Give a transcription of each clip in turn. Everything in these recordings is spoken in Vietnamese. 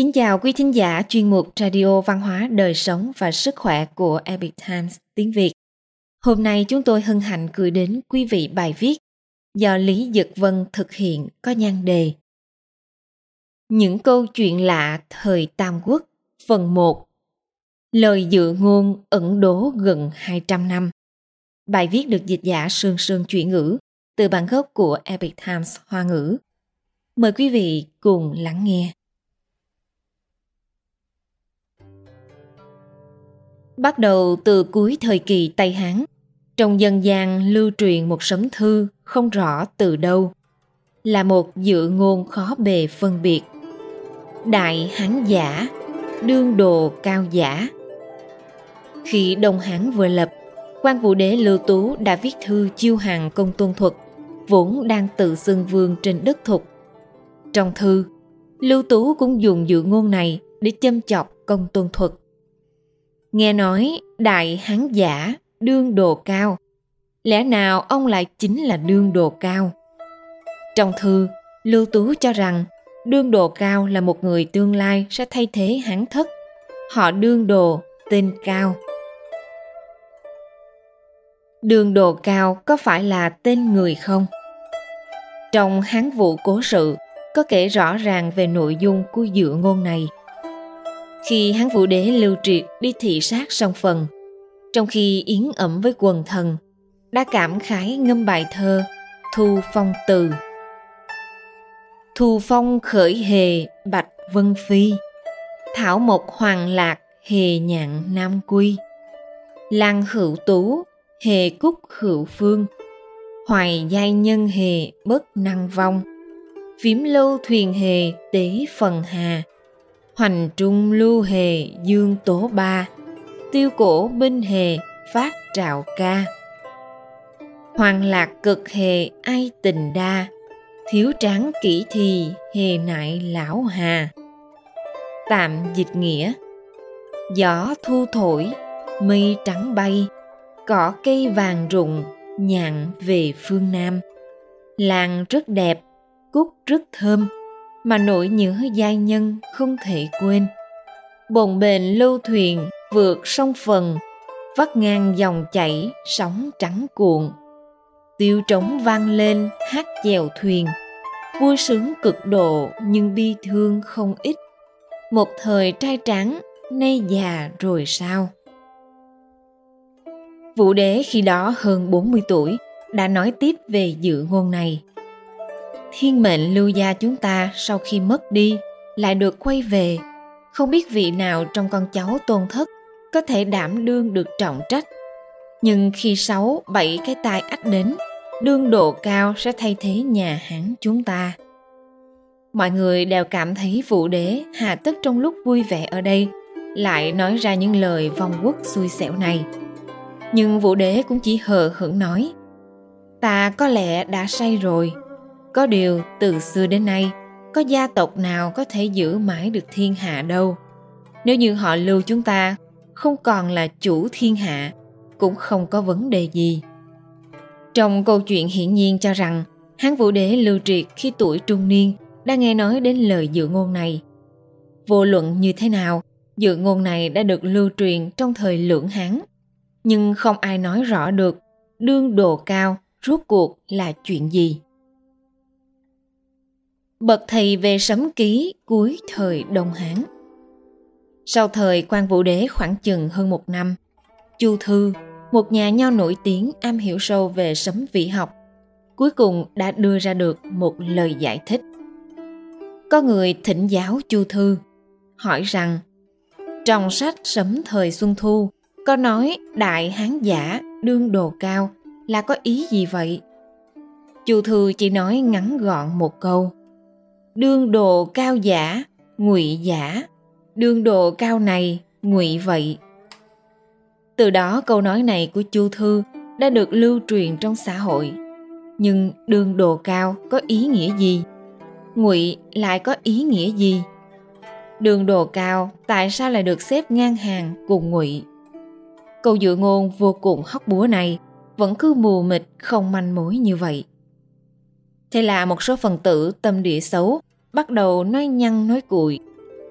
Kính chào quý thính giả chuyên mục Radio Văn hóa Đời sống và Sức khỏe của Epic Times tiếng Việt. Hôm nay chúng tôi hân hạnh gửi đến quý vị bài viết do Lý Dực Vân thực hiện có nhan đề Những câu chuyện lạ thời Tam Quốc, phần 1 Lời dự ngôn ẩn đố gần 200 năm Bài viết được dịch giả Sương Sương chuyển ngữ từ bản gốc của Epic Times Hoa ngữ. Mời quý vị cùng lắng nghe. Bắt đầu từ cuối thời kỳ Tây Hán, trong dân gian lưu truyền một sấm thư không rõ từ đâu, là một dự ngôn khó bề phân biệt. Đại Hán giả, đương đồ cao giả. Khi Đông Hán vừa lập, quan vũ đế Lưu Tú đã viết thư chiêu hàng công tôn thuật, vốn đang tự xưng vương trên đất thục. Trong thư, Lưu Tú cũng dùng dự ngôn này để châm chọc công tôn thuật Nghe nói đại hán giả đương đồ cao, lẽ nào ông lại chính là đương đồ cao? Trong thư, Lưu Tú cho rằng đương đồ cao là một người tương lai sẽ thay thế hán thất. Họ đương đồ, tên cao. Đương đồ cao có phải là tên người không? Trong hán vụ cố sự, có kể rõ ràng về nội dung của dự ngôn này – khi hán vũ đế lưu triệt đi thị sát song phần. Trong khi yến ẩm với quần thần đã cảm khái ngâm bài thơ thu phong từ. Thu phong khởi hề bạch vân phi, thảo mộc hoàng lạc hề nhạn nam quy, lan hữu tú hề cúc hữu phương, hoài giai nhân hề bất năng vong, phím lâu thuyền hề tế phần hà hoành trung lưu hề, dương tố ba, tiêu cổ binh hề, phát trạo ca. Hoàng lạc cực hề, ai tình đa. Thiếu tráng kỹ thì, hề nại lão hà. Tạm dịch nghĩa. Gió thu thổi, mây trắng bay. Cỏ cây vàng rụng, nhạn về phương nam. Làng rất đẹp, cúc rất thơm mà nỗi nhớ giai nhân không thể quên. Bồn bền lưu thuyền, vượt sông phần, vắt ngang dòng chảy sóng trắng cuộn. Tiêu trống vang lên, hát chèo thuyền. Vui sướng cực độ nhưng bi thương không ít. Một thời trai trắng nay già rồi sao? Vũ đế khi đó hơn 40 tuổi, đã nói tiếp về dự ngôn này thiên mệnh lưu gia chúng ta sau khi mất đi, lại được quay về. Không biết vị nào trong con cháu tôn thất có thể đảm đương được trọng trách. Nhưng khi sáu, bảy cái tai ách đến, đương độ cao sẽ thay thế nhà hán chúng ta. Mọi người đều cảm thấy vũ đế hà tất trong lúc vui vẻ ở đây lại nói ra những lời vong quốc xui xẻo này. Nhưng vũ đế cũng chỉ hờ hững nói, ta có lẽ đã say rồi có điều, từ xưa đến nay, có gia tộc nào có thể giữ mãi được thiên hạ đâu. Nếu như họ lưu chúng ta, không còn là chủ thiên hạ, cũng không có vấn đề gì. Trong câu chuyện hiển nhiên cho rằng, hán vũ đế lưu triệt khi tuổi trung niên đã nghe nói đến lời dự ngôn này. Vô luận như thế nào, dự ngôn này đã được lưu truyền trong thời lưỡng hán. Nhưng không ai nói rõ được đương đồ cao rốt cuộc là chuyện gì bậc thầy về sấm ký cuối thời Đông Hán. Sau thời quan vũ đế khoảng chừng hơn một năm, Chu Thư, một nhà nho nổi tiếng am hiểu sâu về sấm vị học, cuối cùng đã đưa ra được một lời giải thích. Có người thỉnh giáo Chu Thư, hỏi rằng trong sách sấm thời Xuân Thu có nói đại hán giả đương đồ cao là có ý gì vậy? Chu Thư chỉ nói ngắn gọn một câu đương đồ cao giả, ngụy giả. Đương đồ cao này, ngụy vậy. Từ đó, câu nói này của chu thư đã được lưu truyền trong xã hội. Nhưng đương đồ cao có ý nghĩa gì? Ngụy lại có ý nghĩa gì? Đường đồ cao, tại sao lại được xếp ngang hàng cùng ngụy? Câu dự ngôn vô cùng hóc búa này vẫn cứ mù mịt, không manh mối như vậy. Thế là một số phần tử tâm địa xấu bắt đầu nói nhăn nói cuội,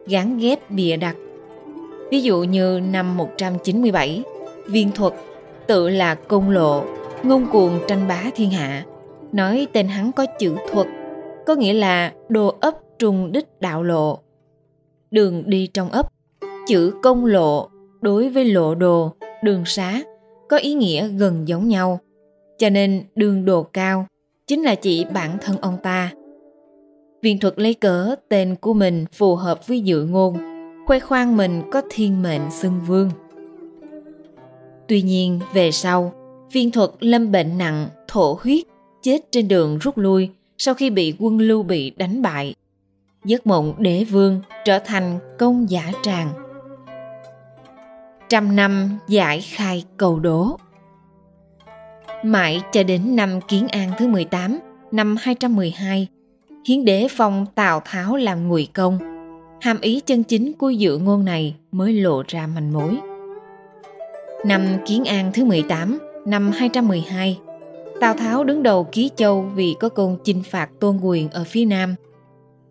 gán ghép bịa đặt. Ví dụ như năm 197, viên thuật tự là công lộ, ngông cuồng tranh bá thiên hạ, nói tên hắn có chữ thuật, có nghĩa là đồ ấp trùng đích đạo lộ. Đường đi trong ấp, chữ công lộ đối với lộ đồ, đường xá có ý nghĩa gần giống nhau, cho nên đường đồ cao chính là chỉ bản thân ông ta. Viên thuật lấy cớ tên của mình phù hợp với dự ngôn, khoe khoang mình có thiên mệnh xưng vương. Tuy nhiên, về sau, viên thuật lâm bệnh nặng, thổ huyết, chết trên đường rút lui sau khi bị quân Lưu Bị đánh bại. Giấc mộng đế vương trở thành công giả tràng. Trăm năm giải khai cầu đố Mãi cho đến năm Kiến An thứ 18, năm 212, hiến đế phong Tào Tháo làm ngụy công. Hàm ý chân chính của dự ngôn này mới lộ ra manh mối. Năm Kiến An thứ 18, năm 212, Tào Tháo đứng đầu Ký Châu vì có công chinh phạt tôn quyền ở phía Nam.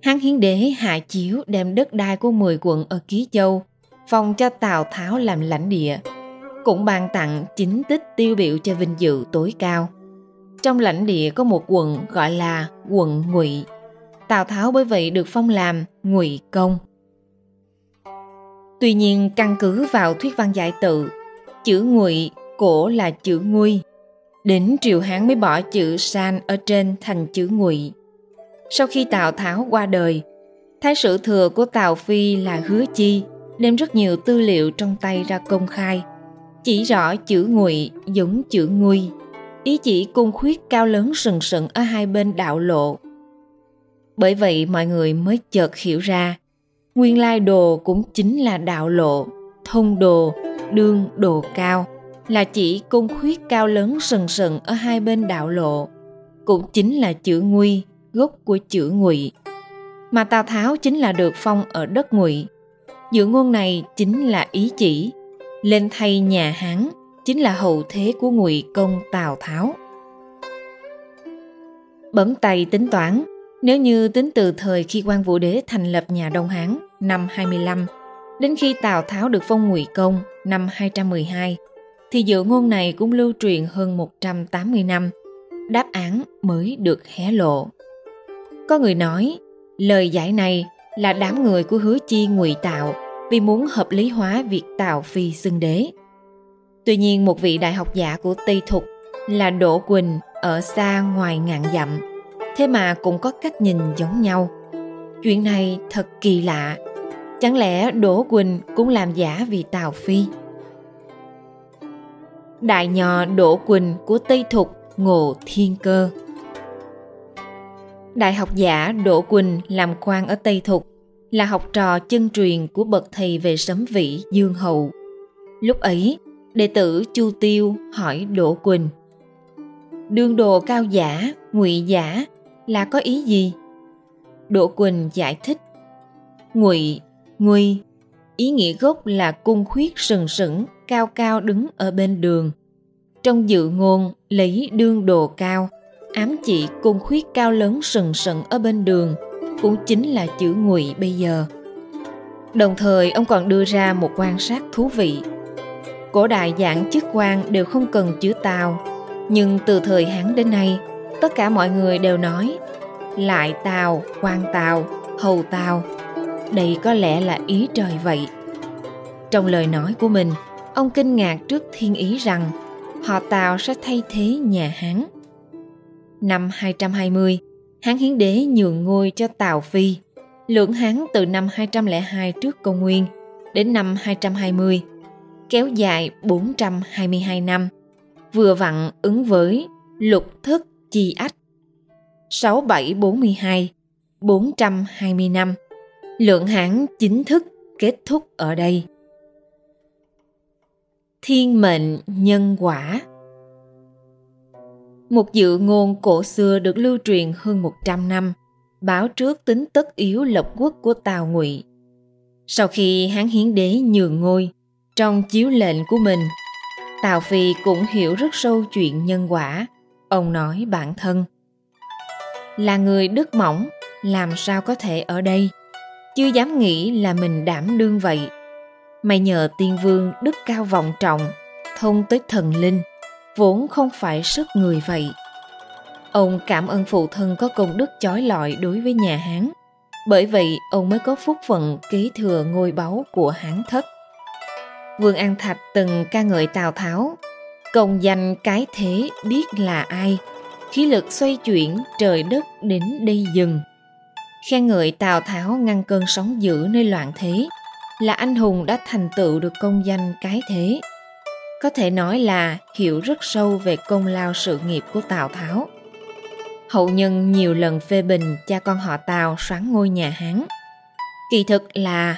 Hán hiến đế hạ chiếu đem đất đai của 10 quận ở Ký Châu, phong cho Tào Tháo làm lãnh địa, cũng ban tặng chính tích tiêu biểu cho vinh dự tối cao. Trong lãnh địa có một quận gọi là quận Ngụy. Tào Tháo bởi vậy được phong làm Ngụy Công. Tuy nhiên căn cứ vào thuyết văn giải tự, chữ Ngụy cổ là chữ Nguy. Đến triều Hán mới bỏ chữ San ở trên thành chữ Ngụy. Sau khi Tào Tháo qua đời, thái sử thừa của Tào Phi là Hứa Chi đem rất nhiều tư liệu trong tay ra công khai – chỉ rõ chữ ngụy giống chữ nguy. Ý chỉ cung khuyết cao lớn sừng sừng ở hai bên đạo lộ. Bởi vậy mọi người mới chợt hiểu ra, nguyên lai đồ cũng chính là đạo lộ, thông đồ, đương đồ cao, là chỉ cung khuyết cao lớn sừng sừng ở hai bên đạo lộ, cũng chính là chữ nguy, gốc của chữ ngụy. Mà tào tháo chính là được phong ở đất ngụy. Dự ngôn này chính là ý chỉ lên thay nhà Hán chính là hậu thế của ngụy công Tào Tháo. Bấm tay tính toán, nếu như tính từ thời khi quan vũ đế thành lập nhà Đông Hán năm 25 đến khi Tào Tháo được phong ngụy công năm 212 thì dự ngôn này cũng lưu truyền hơn 180 năm. Đáp án mới được hé lộ. Có người nói, lời giải này là đám người của hứa chi ngụy tạo vì muốn hợp lý hóa việc Tào Phi xưng đế. Tuy nhiên một vị đại học giả của Tây Thục là Đỗ Quỳnh ở xa ngoài ngàn dặm, thế mà cũng có cách nhìn giống nhau. Chuyện này thật kỳ lạ, chẳng lẽ Đỗ Quỳnh cũng làm giả vì Tào Phi? Đại nhò Đỗ Quỳnh của Tây Thục Ngộ Thiên Cơ Đại học giả Đỗ Quỳnh làm quan ở Tây Thục là học trò chân truyền của bậc thầy về sấm vĩ Dương Hậu. Lúc ấy, đệ tử Chu Tiêu hỏi Đỗ Quỳnh Đương đồ cao giả, ngụy giả là có ý gì? Đỗ Quỳnh giải thích Ngụy, nguy, ý nghĩa gốc là cung khuyết sừng sững, cao cao đứng ở bên đường. Trong dự ngôn lấy đương đồ cao, ám chỉ cung khuyết cao lớn sừng sững ở bên đường – cũng chính là chữ ngụy bây giờ. Đồng thời, ông còn đưa ra một quan sát thú vị. Cổ đại dạng chức quan đều không cần chữ tào, nhưng từ thời hán đến nay, tất cả mọi người đều nói, lại tào, quan tào, hầu tào. Đây có lẽ là ý trời vậy. Trong lời nói của mình, ông kinh ngạc trước thiên ý rằng họ tào sẽ thay thế nhà hán. Năm 220 Hán Hiến Đế nhường ngôi cho Tào Phi. Lượng Hán từ năm 202 trước công nguyên đến năm 220, kéo dài 422 năm, vừa vặn ứng với lục thức chi ách. 6742, 420 năm, lượng Hán chính thức kết thúc ở đây. Thiên mệnh nhân quả một dự ngôn cổ xưa được lưu truyền hơn 100 năm, báo trước tính tất yếu lập quốc của Tào Ngụy. Sau khi Hán Hiến Đế nhường ngôi, trong chiếu lệnh của mình, Tào Phi cũng hiểu rất sâu chuyện nhân quả. Ông nói bản thân. Là người đức mỏng, làm sao có thể ở đây? chưa dám nghĩ là mình đảm đương vậy. May nhờ tiên vương đức cao vọng trọng, thông tới thần linh, vốn không phải sức người vậy. Ông cảm ơn phụ thân có công đức chói lọi đối với nhà Hán. Bởi vậy, ông mới có phúc phận kế thừa ngôi báu của Hán thất. Vương An Thạch từng ca ngợi Tào Tháo, công danh cái thế biết là ai, khí lực xoay chuyển trời đất đến đây dừng. Khen ngợi Tào Tháo ngăn cơn sóng dữ nơi loạn thế, là anh hùng đã thành tựu được công danh cái thế. Có thể nói là hiểu rất sâu về công lao sự nghiệp của Tào Tháo. Hậu nhân nhiều lần phê bình cha con họ Tào soán ngôi nhà Hán. Kỳ thực là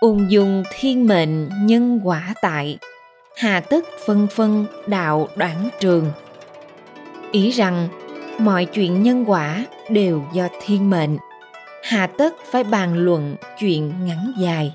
ung dung thiên mệnh nhân quả tại, hà tức phân phân đạo đoản trường. Ý rằng mọi chuyện nhân quả đều do thiên mệnh, hà tất phải bàn luận chuyện ngắn dài.